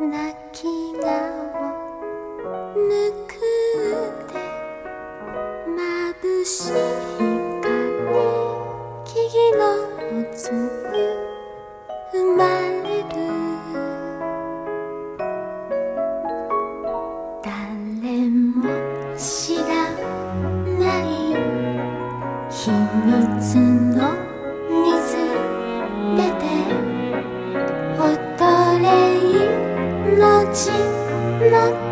泣きしい光木々の粒生まれる誰も知らない秘密の水辺で踊れ命の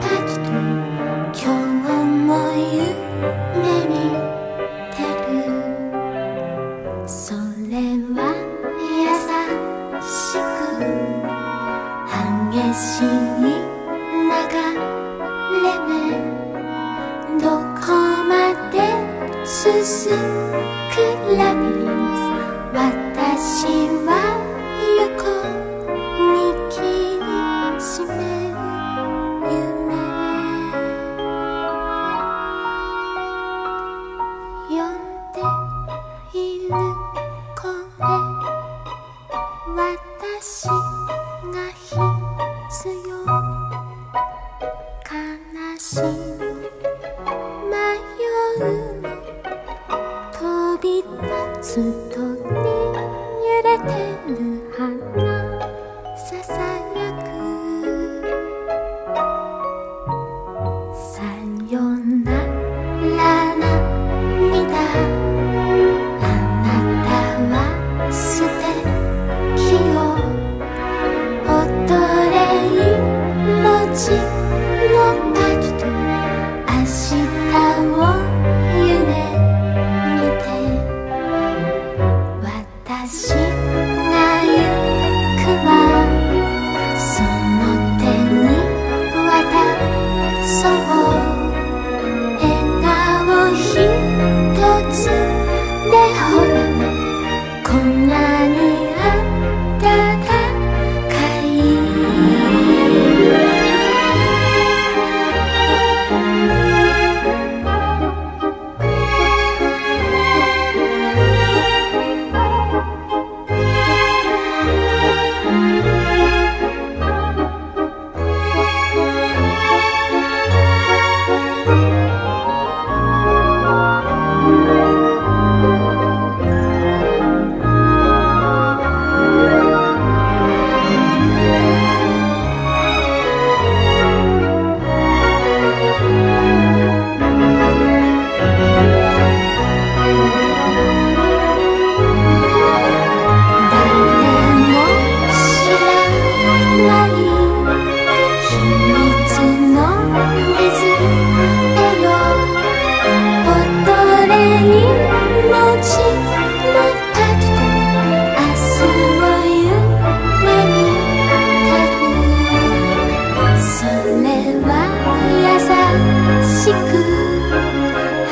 しに流れどこまで進くラビリンス私は揺れてる。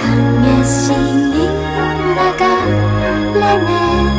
は激しい流れね。